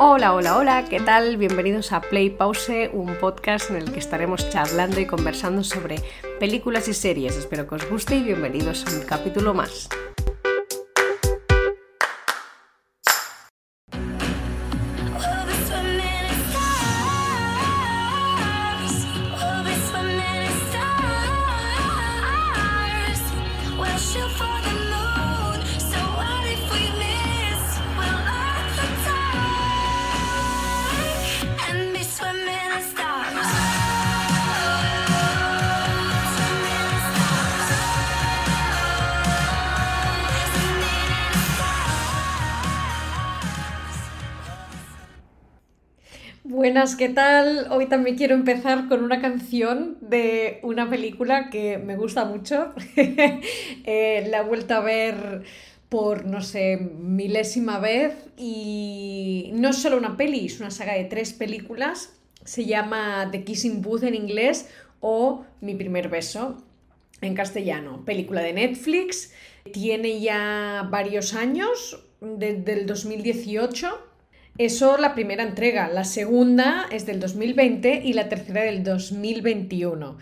Hola, hola, hola, ¿qué tal? Bienvenidos a Play Pause, un podcast en el que estaremos charlando y conversando sobre películas y series. Espero que os guste y bienvenidos a un capítulo más. Buenas, ¿qué tal? Hoy también quiero empezar con una canción de una película que me gusta mucho. Eh, la he vuelto a ver por, no sé, milésima vez y no es solo una peli, es una saga de tres películas. Se llama The Kissing Booth en inglés o Mi primer beso en castellano. Película de Netflix, tiene ya varios años, desde el 2018 eso la primera entrega. La segunda es del 2020 y la tercera del 2021.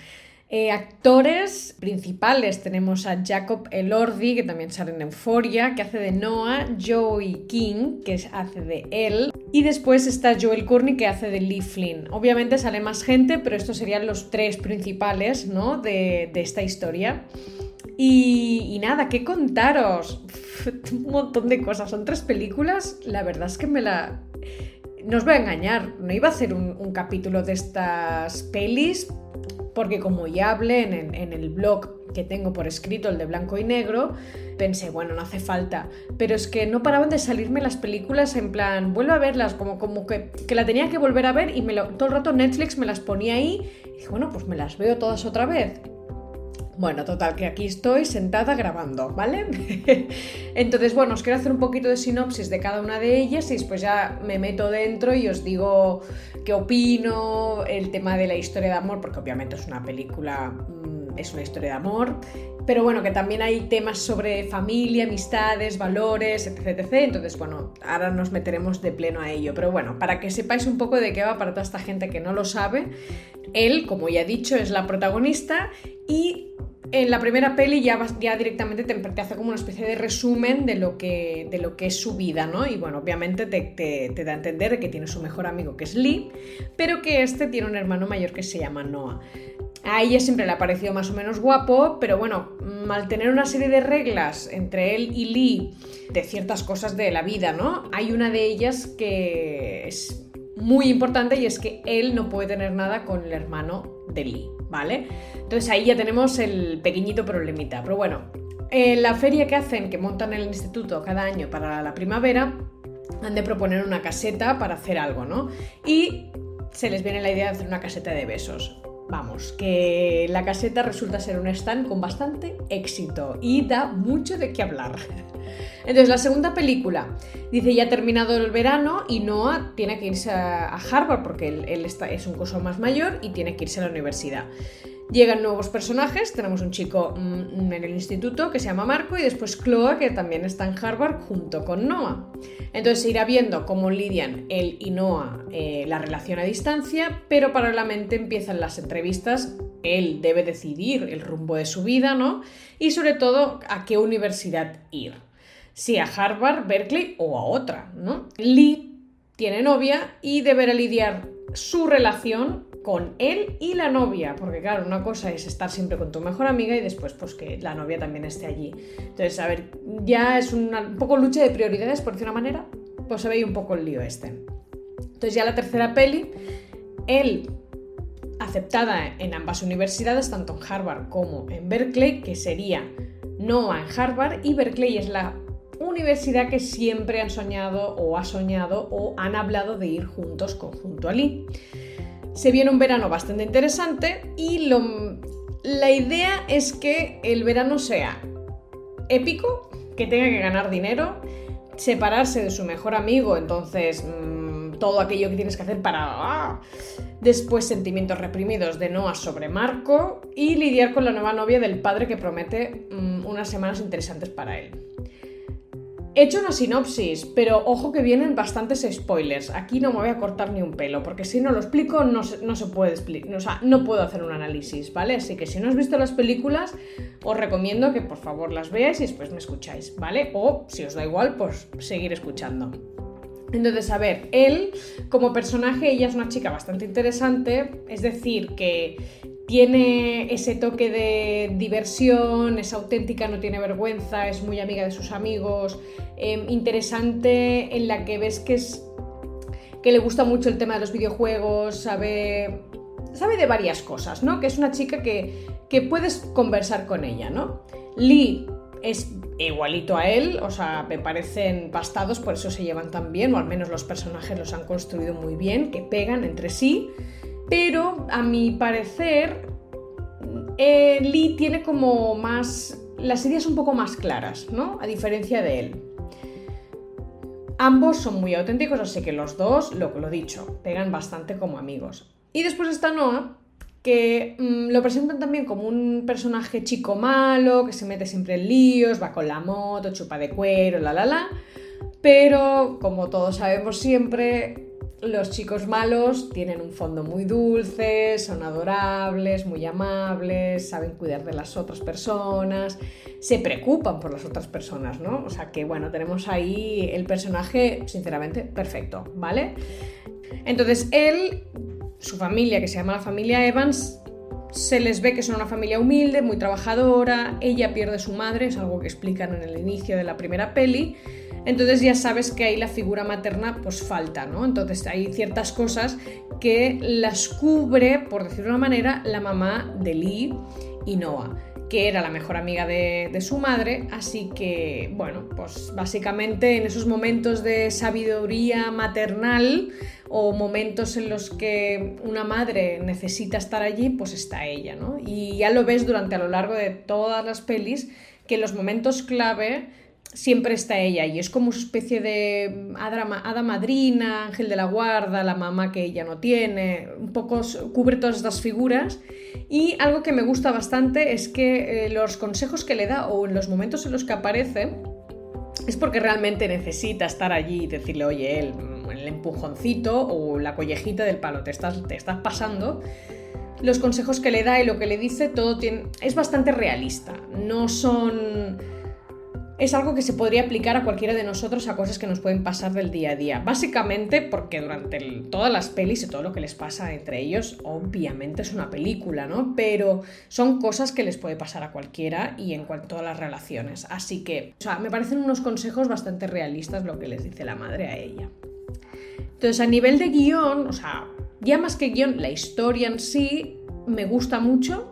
Eh, actores principales tenemos a Jacob Elordi, que también sale en Euforia, que hace de Noah, Joey King, que hace de él, y después está Joel Courtney, que hace de Lee Flynn. Obviamente sale más gente, pero estos serían los tres principales ¿no? de, esta historia. Y, y, nada, ¿qué contaros? Un montón de cosas. Son tres películas. La verdad es que me la, no os voy a engañar, no iba a hacer un, capítulo de estas pelis, porque como ya hablé en, el blog que tengo por escrito, el de blanco y negro, pensé, bueno, no hace falta. Pero es que no paraban de salirme las películas en plan, vuelvo a verlas, como, como que, que la tenía que volver a ver y me lo, todo el rato Netflix me las ponía ahí. Y dije, bueno, pues me las veo todas otra vez. Bueno, total, que aquí estoy sentada grabando, ¿vale? Entonces, bueno, os quiero hacer un poquito de sinopsis de cada una de ellas y después ya me meto dentro y os digo qué opino, el tema de la historia de amor, porque obviamente es una película, mm, es una historia de amor, pero bueno, que también hay temas sobre familia, amistades, valores, etc, etc. Entonces, bueno, ahora nos meteremos de pleno a ello. Pero bueno, para que sepáis un poco de qué va para toda esta gente que no lo sabe, él, como ya he dicho, es la protagonista y en la primera peli ya, ya directamente te, hace como una especie de resumen de lo que, de lo que es su vida, ¿no? Y bueno, obviamente te, da a entender que tiene su mejor amigo que es Lee, pero que este tiene un hermano mayor que se llama Noah. A ella siempre le ha parecido más o menos guapo, pero bueno, al tener una serie de reglas entre él y Lee de ciertas cosas de la vida, ¿no? Hay una de ellas que es muy importante y es que él no puede tener nada con el hermano de Lee. ¿vale? Entonces ahí ya tenemos el pequeñito problemita. Pero bueno, en la feria que hacen, que montan el instituto cada año para la primavera, han de proponer una caseta para hacer algo, ¿no? Y se les viene la idea de hacer una caseta de besos. Vamos, que la caseta resulta ser un stand con bastante éxito y da mucho de qué hablar. Entonces, la segunda película dice ya ha terminado el verano y Noah tiene que irse a Harvard porque él, es un curso más mayor y tiene que irse a la universidad. Llegan nuevos personajes, tenemos un chico mm, en el instituto que se llama Marco y después Chloe que también está en Harvard junto con Noah. Entonces se irá viendo cómo lidian él y Noah eh, la relación a distancia, pero paralelamente empiezan las entrevistas, él debe decidir el rumbo de su vida, ¿no? Y sobre todo a qué universidad ir. Si a Harvard, Berkeley o a otra, ¿no? Lee tiene novia y deberá lidiar su relación con él y la novia, porque claro, una cosa es estar siempre con tu mejor amiga y después pues que la novia también esté allí. Entonces, a ver, ya es un poco lucha de prioridades, por decir una manera, pues se ve un poco el lío este. Entonces ya la tercera peli, él aceptada en ambas universidades, tanto en Harvard como en Berkeley, que sería Noah en Harvard y Berkeley es la universidad que siempre han soñado o ha soñado o han hablado de ir juntos conjunto a Lee. Se viene un verano bastante interesante y la idea es que el verano sea épico, que tenga que ganar dinero, separarse de su mejor amigo, entonces mm, todo aquello que tienes que hacer para... ¡ah! Después sentimientos reprimidos de Noah sobre Marco y lidiar con la nueva novia del padre que promete mm, unas semanas interesantes para él. He hecho una sinopsis, pero ojo que vienen bastantes spoilers. Aquí no me voy a cortar ni un pelo, porque si no lo explico no se, no se puede explicar, o sea, no puedo hacer un análisis, ¿vale? Así que si no has visto las películas, os recomiendo que por favor las veáis y después me escucháis, ¿vale? O si os da igual, pues seguir escuchando. Entonces, a ver, él como personaje, ella es una chica bastante interesante, es decir, que tiene ese toque de diversión, es auténtica, no tiene vergüenza, es muy amiga de sus amigos, em, interesante en la que ves que es que le gusta mucho el tema de los videojuegos, sabe sabe de varias cosas, ¿no? Que es una chica que, que puedes conversar con ella, ¿no? Lee es igualito a él, o sea, me parecen pastados, por eso se llevan tan bien, o al menos los personajes los han construido muy bien, que pegan entre sí. Pero a mi parecer, eh, Lee tiene como más. las ideas un poco más claras, ¿no? A diferencia de él. Ambos son muy auténticos, así que los dos, lo que lo dicho, pegan bastante como amigos. Y después está Noah, que mm, lo presentan también como un personaje chico malo, que se mete siempre en líos, va con la moto, chupa de cuero, la la la. Pero, como todos sabemos siempre, los chicos malos tienen un fondo muy dulce, son adorables, muy amables, saben cuidar de las otras personas, se preocupan por las otras personas, ¿no? O sea que bueno, tenemos ahí el personaje, sinceramente, perfecto, ¿vale? Entonces él, su familia, que se llama la familia Evans, se les ve que son una familia humilde, muy trabajadora, ella pierde su madre, es algo que explican en el inicio de la primera peli, entonces ya sabes que ahí la figura materna pues falta, ¿no? Entonces hay ciertas cosas que las cubre, por decirlo de una manera, la mamá de Lee y Noah que era la mejor amiga de, de, su madre, así que, bueno, pues básicamente en esos momentos de sabiduría maternal o momentos en los que una madre necesita estar allí, pues está ella, ¿no? Y ya lo ves durante a lo largo de todas las pelis, que en los momentos clave siempre está ella y es como una especie de hada, madrina, ángel de la guarda, la mamá que ella no tiene, un poco cubre todas estas figuras y algo que me gusta bastante es que eh, los consejos que le da o en los momentos en los que aparece es porque realmente necesita estar allí y decirle, oye, el, el empujoncito o la collejita del palo, te estás, te estás pasando los consejos que le da y lo que le dice, todo tiene, es bastante realista. No son es algo que se podría aplicar a cualquiera de nosotros a cosas que nos pueden pasar del día a día. Básicamente porque durante todas las pelis y todo lo que les pasa entre ellos, obviamente es una película, ¿no? Pero son cosas que les puede pasar a cualquiera y en cuanto a las relaciones. Así que, o sea, me parecen unos consejos bastante realistas lo que les dice la madre a ella. Entonces, a nivel de guion, o sea, ya más que guion, la historia en sí me gusta mucho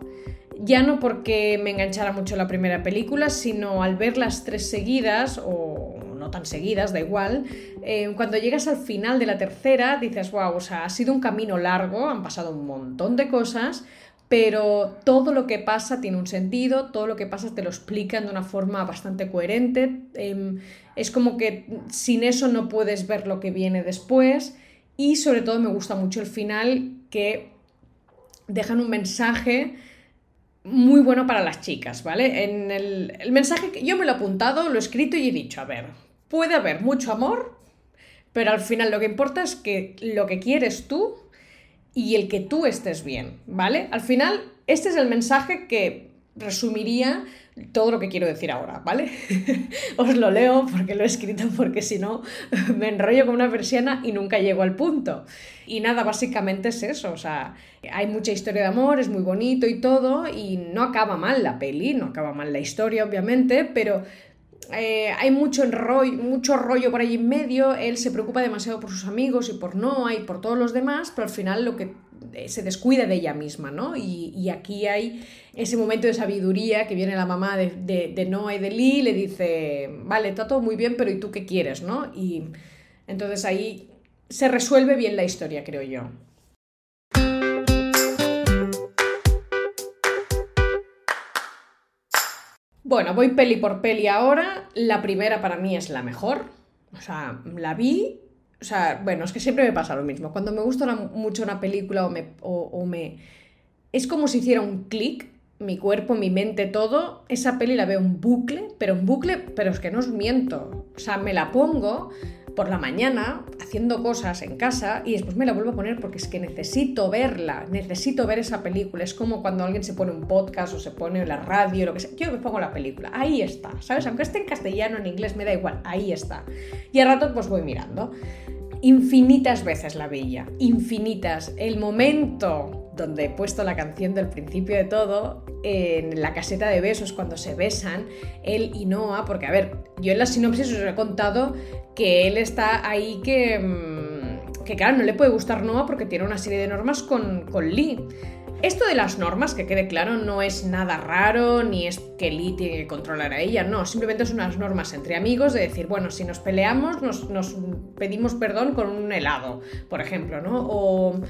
ya no porque me enganchara mucho la primera película, sino al ver las tres seguidas, o no tan seguidas, da igual, eh, cuando llegas al final de la tercera dices, wow, o sea, ha sido un camino largo, han pasado un montón de cosas, pero todo lo que pasa tiene un sentido, todo lo que pasa te lo explican de una forma bastante coherente, em, es como que sin eso no puedes ver lo que viene después y sobre todo me gusta mucho el final que dejan un mensaje muy bueno para las chicas, ¿vale? En el, el mensaje que yo me lo he apuntado, lo he escrito y he dicho, a ver, puede haber mucho amor, pero al final lo que importa es que lo que quieres tú y el que tú estés bien, ¿vale? Al final, este es el mensaje que resumiría todo lo que quiero decir ahora, ¿vale? Os lo leo porque lo he escrito, porque si no me enrollo con una persiana y nunca llego al punto. Y nada, básicamente es eso, o sea, hay mucha historia de amor, es muy bonito y todo, y no acaba mal la peli, no acaba mal la historia, obviamente, pero eh, hay mucho rollo, mucho rollo por ahí en medio, él se preocupa demasiado por sus amigos y por Noah y por todos los demás, pero al final lo que eh, se descuida de ella misma, ¿no? Y, aquí hay ese momento de sabiduría que viene la mamá de, de, Noah y de Lee y le dice, vale, está todo muy bien, pero ¿y tú qué quieres, no? Y entonces ahí se resuelve bien la historia, creo yo. Bueno, voy peli por peli ahora. La primera para mí es la mejor. O sea, la vi. O sea, bueno, es que siempre me pasa lo mismo. Cuando me gusta mucho una película o me, o, me. Es como si hiciera un clic, mi cuerpo, mi mente, todo. Esa peli la veo en bucle, pero en bucle, pero es que no os miento. O sea, me la pongo por la mañana haciendo cosas en casa y después me la vuelvo a poner porque es que necesito verla, necesito ver esa película. Es como cuando alguien se pone un podcast o se pone la radio, lo que sea. Yo me pongo la película, ahí está, ¿sabes? Aunque esté en castellano, en inglés, me da igual, ahí está. Y al rato pues voy mirando. Infinitas veces la veía, infinitas. El momento donde he puesto la canción del principio de todo, en la caseta de besos, cuando se besan, él y Noah, porque a ver, yo en la sinopsis os he contado que él está ahí que, mm, que claro, no le puede gustar Noah porque tiene una serie de normas con, con Lee. Esto de las normas, que quede claro, no es nada raro, ni es que Lee tiene que controlar a ella, no, simplemente son unas normas entre amigos de decir, bueno, si nos peleamos, nos, nos pedimos perdón con un helado, por ejemplo, ¿no? O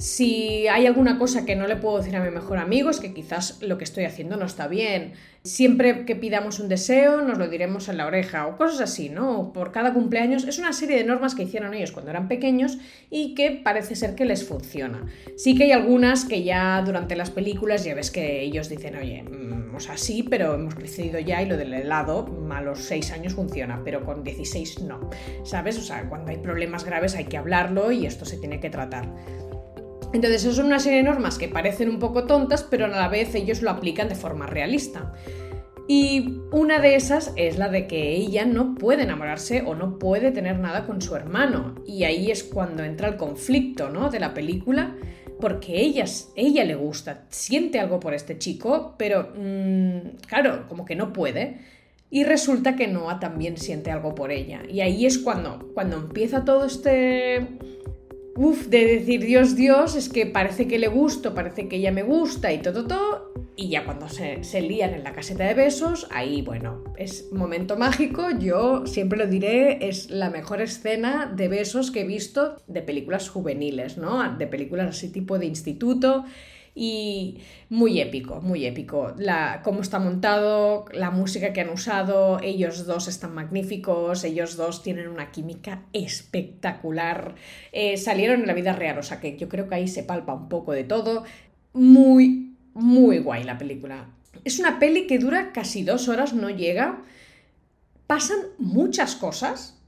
si hay alguna cosa que no le puedo decir a mi mejor amigo es que quizás lo que estoy haciendo no está bien. Siempre que pidamos un deseo nos lo diremos en la oreja o cosas así, ¿no? Por cada cumpleaños es una serie de normas que hicieron ellos cuando eran pequeños y que parece ser que les funciona. Sí que hay algunas que ya durante las películas ya ves que ellos dicen, oye, mm, o sea, sí, pero hemos crecido ya y lo del helado a los 6 años funciona, pero con 16 no. ¿Sabes? O sea, cuando hay problemas graves hay que hablarlo y esto se tiene que tratar. Entonces, son una serie de normas que parecen un poco tontas, pero a la vez ellos lo aplican de forma realista. Y una de esas es la de que ella no puede enamorarse o no puede tener nada con su hermano. Y ahí es cuando entra el conflicto ¿no? de la película, porque ella, ella le gusta, siente algo por este chico, pero mm, claro, como que no puede. Y resulta que Noah también siente algo por ella. Y ahí es cuando, cuando empieza todo este Uf, de decir Dios, Dios, es que parece que le gusto, parece que ella me gusta y todo, todo. Y ya cuando se, se lían en la caseta de besos, ahí, bueno, es momento mágico. Yo siempre lo diré, es la mejor escena de besos que he visto de películas juveniles, ¿no? De películas así tipo de instituto y muy épico, muy épico. La, cómo está montado, la música que han usado, ellos dos están magníficos, ellos dos tienen una química espectacular. Eh, salieron en la vida real, o sea que yo creo que ahí se palpa un poco de todo. Muy, muy guay la película. Es una peli que dura casi dos horas, no llega. Pasan muchas cosas,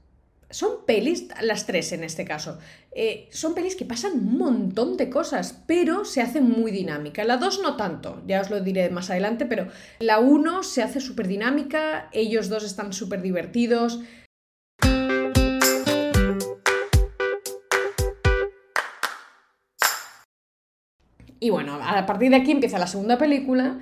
son pelis, las tres en este caso, eh, son pelis que pasan un montón de cosas, pero se hace muy dinámica. La dos no tanto, ya os lo diré más adelante, pero la uno se hace súper dinámica, ellos dos están súper divertidos. Y bueno, a partir de aquí empieza la segunda película,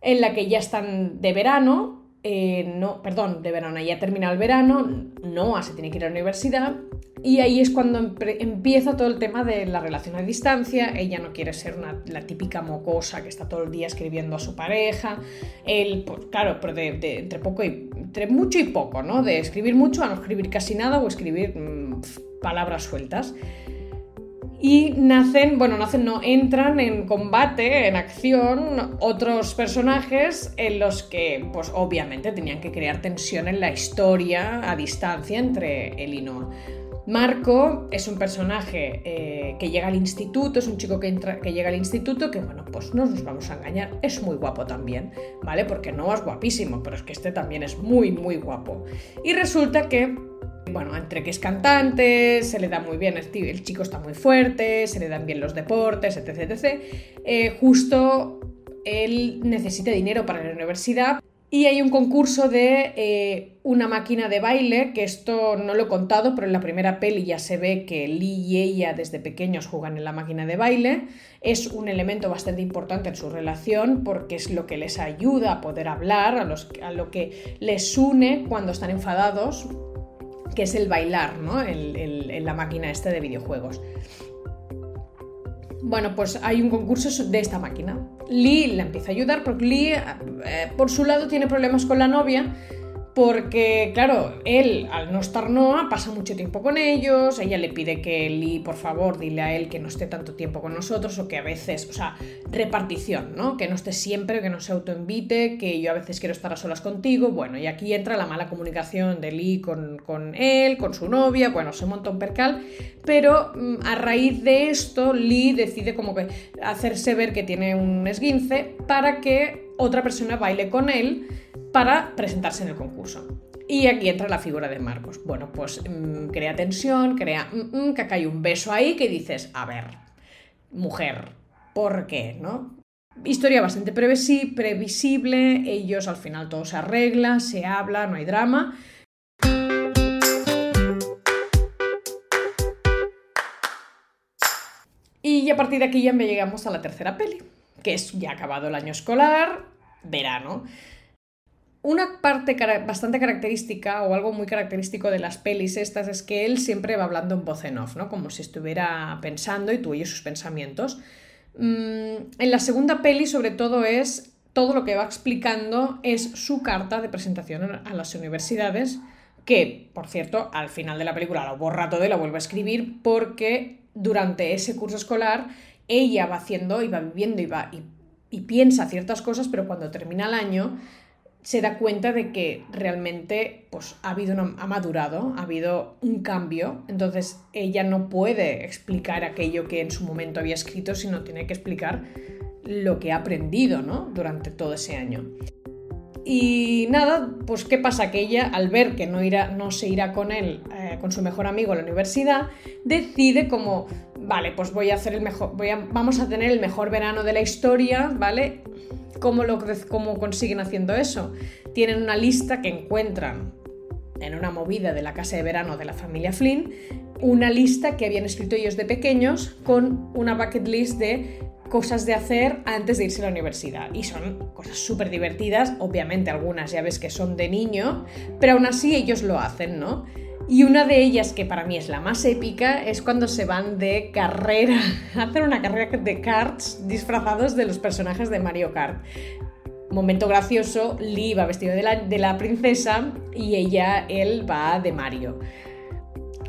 en la que ya están de verano, eh, no, perdón, de verano, ya ha terminado el verano, Noah se tiene que ir a la universidad y ahí es cuando empieza todo el tema de la relación a distancia, ella no quiere ser la típica mocosa que está todo el día escribiendo a su pareja, él, pues, claro, pero de, entre poco y entre mucho y poco, ¿no? De escribir mucho a no escribir casi nada o escribir mm, palabras sueltas. Y nacen, bueno, nacen, no, entran en combate, en acción, otros personajes en los que, pues obviamente, tenían que crear tensión en la historia a distancia entre él y Noah. Marco es un personaje eh, que llega al instituto, es un chico que, entra, que llega al instituto que, bueno, pues no nos vamos a engañar, es muy guapo también, ¿vale? Porque Noah es guapísimo, pero es que este también es muy, muy guapo. Y resulta que bueno, entre que es cantante, se le da muy bien, el, chico está muy fuerte, se le dan bien los deportes, etc. etc. Eh, justo él necesita dinero para la universidad y hay un concurso de eh, una máquina de baile, que esto no lo he contado, pero en la primera peli ya se ve que Lee y ella desde pequeños juegan en la máquina de baile. Es un elemento bastante importante en su relación porque es lo que les ayuda a poder hablar, a, lo que les une cuando están enfadados que es el bailar, ¿no? En, la máquina este de videojuegos. Bueno, pues hay un concurso de esta máquina. Lee la empieza a ayudar porque Lee, eh, por su lado, tiene problemas con la novia porque, claro, él, al no estar Noah, pasa mucho tiempo con ellos, ella le pide que Lee, por favor, dile a él que no esté tanto tiempo con nosotros, o que a veces, o sea, repartición, ¿no? Que no esté siempre, que no se autoinvite, que yo a veces quiero estar a solas contigo, bueno, y aquí entra la mala comunicación de Lee con, con él, con su novia, bueno, se monta un percal, pero mm, a raíz de esto, Lee decide como que hacerse ver que tiene un esguince para que otra persona baile con él para presentarse en el concurso. Y aquí entra la figura de Marcos. Bueno, pues mm, crea tensión, crea mm, mm, que acá hay un beso ahí que dices, a ver, mujer, ¿por qué? ¿No? Historia bastante previsible, ellos al final todo se arregla, se habla, no hay drama. Y a partir de aquí ya me llegamos a la tercera peli, que es ya acabado el año escolar, verano. Una parte bastante característica o algo muy característico de las pelis estas es que él siempre va hablando en voz en off, ¿no? Como si estuviera pensando y tú oyes sus pensamientos. Mm, en la segunda peli, sobre todo, es todo lo que va explicando es su carta de presentación a las universidades, que, por cierto, al final de la película lo borra todo y la vuelve a escribir porque durante ese curso escolar ella va haciendo y va viviendo y, va, y, piensa ciertas cosas, pero cuando termina el año se da cuenta de que realmente pues, ha, habido ha madurado, ha habido un cambio, entonces ella no puede explicar aquello que en su momento había escrito, sino tiene que explicar lo que ha aprendido ¿no? durante todo ese año. Y nada, pues ¿qué pasa? Que ella, al ver que no, irá, no se irá con él, eh, con su mejor amigo a la universidad, decide como, vale, pues voy a hacer el mejor, voy a, vamos a tener el mejor verano de la historia, ¿vale? ¿Cómo, lo, ¿Cómo consiguen haciendo eso? Tienen una lista que encuentran en una movida de la casa de verano de la familia Flynn, una lista que habían escrito ellos de pequeños con una bucket list de cosas de hacer antes de irse a la universidad. Y son cosas súper divertidas, obviamente algunas ya ves que son de niño, pero aún así ellos lo hacen, ¿no? Y una de ellas, que para mí es la más épica, es cuando se van de carrera, hacen una carrera de karts disfrazados de los personajes de Mario Kart. Momento gracioso, Lee va vestido de la, de la princesa y ella, él va de Mario.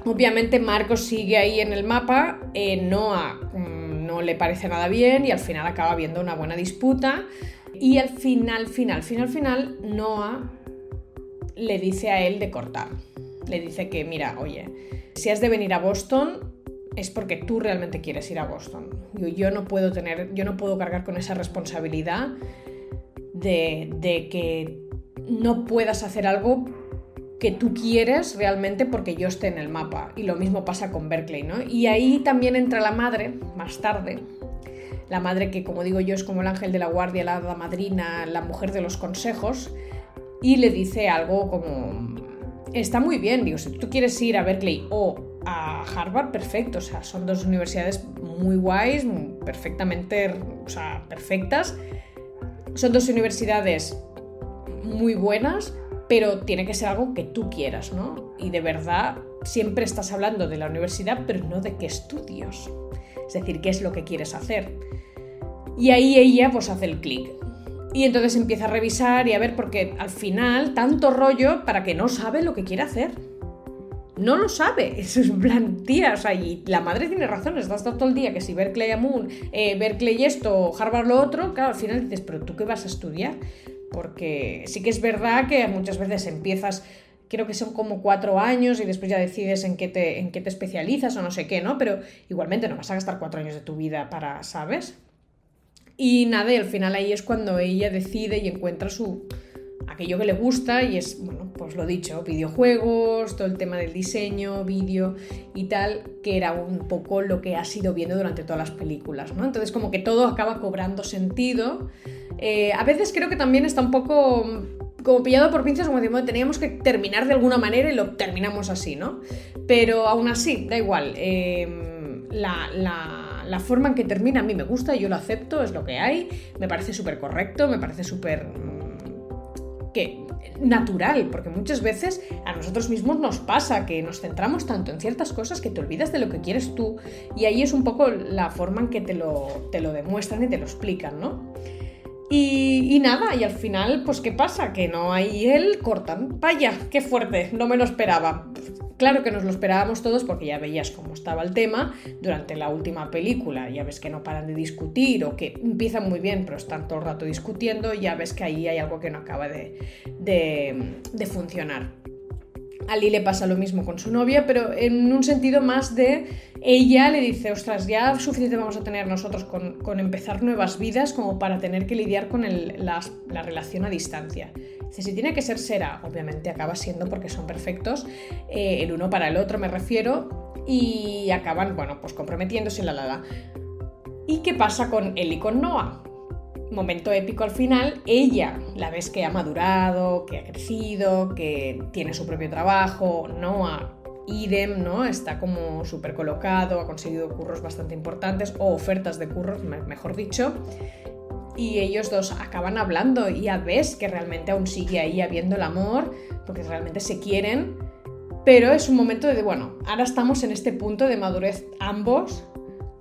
Obviamente Marco sigue ahí en el mapa, eh, Noah mm, no le parece nada bien y al final acaba habiendo una buena disputa y al final, final, final, final, Noah le dice a él de cortar le dice que, mira, oye, si has de venir a Boston es porque tú realmente quieres ir a Boston. Yo, yo no puedo tener, yo no puedo cargar con esa responsabilidad de, de que no puedas hacer algo que tú quieres realmente porque yo esté en el mapa. Y lo mismo pasa con Berkeley, ¿no? Y ahí también entra la madre, más tarde, la madre que, como digo yo, es como el ángel de la guardia, la madrina, la mujer de los consejos, y le dice algo como, está muy bien, digo, si tú quieres ir a Berkeley o a Harvard, perfecto, o sea, son dos universidades muy guays, perfectamente, o sea, perfectas. Son dos universidades muy buenas, pero tiene que ser algo que tú quieras, ¿no? Y de verdad, siempre estás hablando de la universidad, pero no de qué estudios. Es decir, qué es lo que quieres hacer. Y ahí ella pues hace el clic. Y entonces empieza a revisar y a ver, porque al final, tanto rollo para que no sabe lo que quiere hacer. No lo sabe. Eso es un plan, tía. O sea, y la madre tiene razón. Estás todo el día que si Berkeley Moon, eh, Berkeley esto, Harvard lo otro. Claro, al final dices, ¿pero tú qué vas a estudiar? Porque sí que es verdad que muchas veces empiezas creo que son como cuatro años y después ya decides en qué, te, en qué te especializas o no sé qué, ¿no? Pero igualmente no vas a gastar cuatro años de tu vida para, ¿sabes? Y nada, y al final ahí es cuando ella decide y encuentra su aquello que le gusta y es, bueno, pues lo dicho, videojuegos, todo el tema del diseño, vídeo y tal, que era un poco lo que ha sido viendo durante todas las películas, ¿no? Entonces como que todo acaba cobrando sentido. Eh, a veces creo que también está un poco como pillado por pinzas, como decimos, teníamos que terminar de alguna manera y lo terminamos así, ¿no? Pero aún así, da igual. La, la la forma en que termina a mí me gusta, yo lo acepto, es lo que hay, me parece súper correcto, me parece súper... Mm, que natural, porque muchas veces a nosotros mismos nos pasa que nos centramos tanto en ciertas cosas que te olvidas de lo que quieres tú y ahí es un poco la forma en que te lo, te lo demuestran y te lo explican, ¿no? Y, nada, y al final, pues ¿qué pasa? Que no hay él, cortan. Vaya, qué fuerte, no me lo esperaba. Claro que nos lo esperábamos todos porque ya veías cómo estaba el tema durante la última película, ya ves que no paran de discutir o que empiezan muy bien pero están todo el rato discutiendo, ya ves que ahí hay algo que no acaba de, de, funcionar. A le pasa lo mismo con su novia, pero en un sentido más de ella le dice, ostras, ya suficiente vamos a tener nosotros con, empezar nuevas vidas como para tener que lidiar con la relación a distancia. si tiene que ser, será. Obviamente acaba siendo porque son perfectos, eh, el uno para el otro me refiero, y acaban, bueno, pues comprometiéndose, la la la. ¿Y qué pasa con él y con Noah? Momento épico al final, ella la ves que ha madurado, que ha crecido, que tiene su propio trabajo, Noah idem, ¿no? Está como súper colocado, ha conseguido curros bastante importantes, o ofertas de curros, mejor dicho. Y ellos dos acaban hablando y ya ves que realmente aún sigue ahí habiendo el amor, porque realmente se quieren. Pero es un momento de, bueno, ahora estamos en este punto de madurez ambos,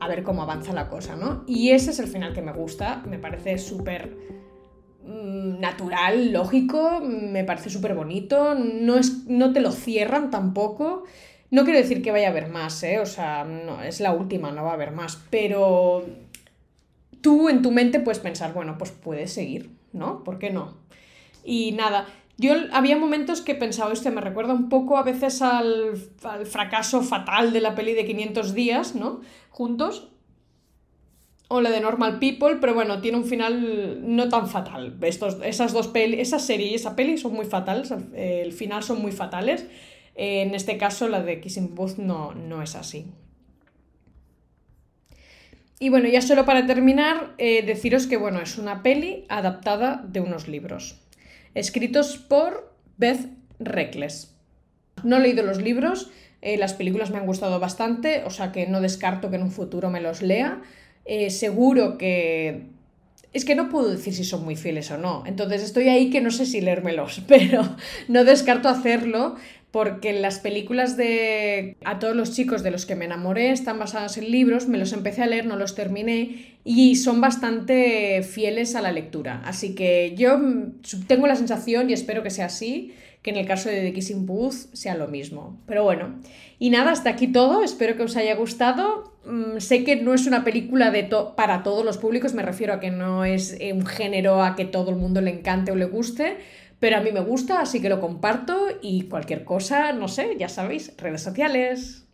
a ver cómo avanza la cosa, ¿no? Y ese es el final que me gusta, me parece súper mm, natural, lógico, me parece súper bonito, no, es, no te lo cierran tampoco. No quiero decir que vaya a haber más, ¿eh? O sea, no, es la última, no va a haber más, pero tú en tu mente puedes pensar, bueno, pues puedes seguir, ¿no? ¿Por qué no? Y nada, yo había momentos que pensaba, este me recuerda un poco a veces al, fracaso fatal de la peli de 500 días, ¿no? Juntos. O la de Normal People, pero bueno, tiene un final no tan fatal. Esas dos pelis, esa serie y esa peli son muy fatales, el final son muy fatales. En este caso, la de Kissing Booth no, no es así. Y bueno, ya solo para terminar, eh, deciros que bueno, es una peli adaptada de unos libros, escritos por Beth Reckless. No he leído los libros, eh, las películas me han gustado bastante, o sea que no descarto que en un futuro me los lea. Eh, seguro que... Es que no puedo decir si son muy fieles o no, entonces estoy ahí que no sé si leérmelos, pero no descarto hacerlo porque las películas de A todos los chicos de los que me enamoré están basadas en libros, me los empecé a leer, no los terminé y son bastante fieles a la lectura. Así que yo mm, tengo la sensación, y espero que sea así, que en el caso de The Kissing Booth sea lo mismo. Pero bueno, y nada, hasta aquí todo, espero que os haya gustado. Mm, sé que no es una película de para todos los públicos, me refiero a que no es eh, un género a que todo el mundo le encante o le guste pero a mí me gusta, así que lo comparto y cualquier cosa, no sé, ya sabéis, redes sociales.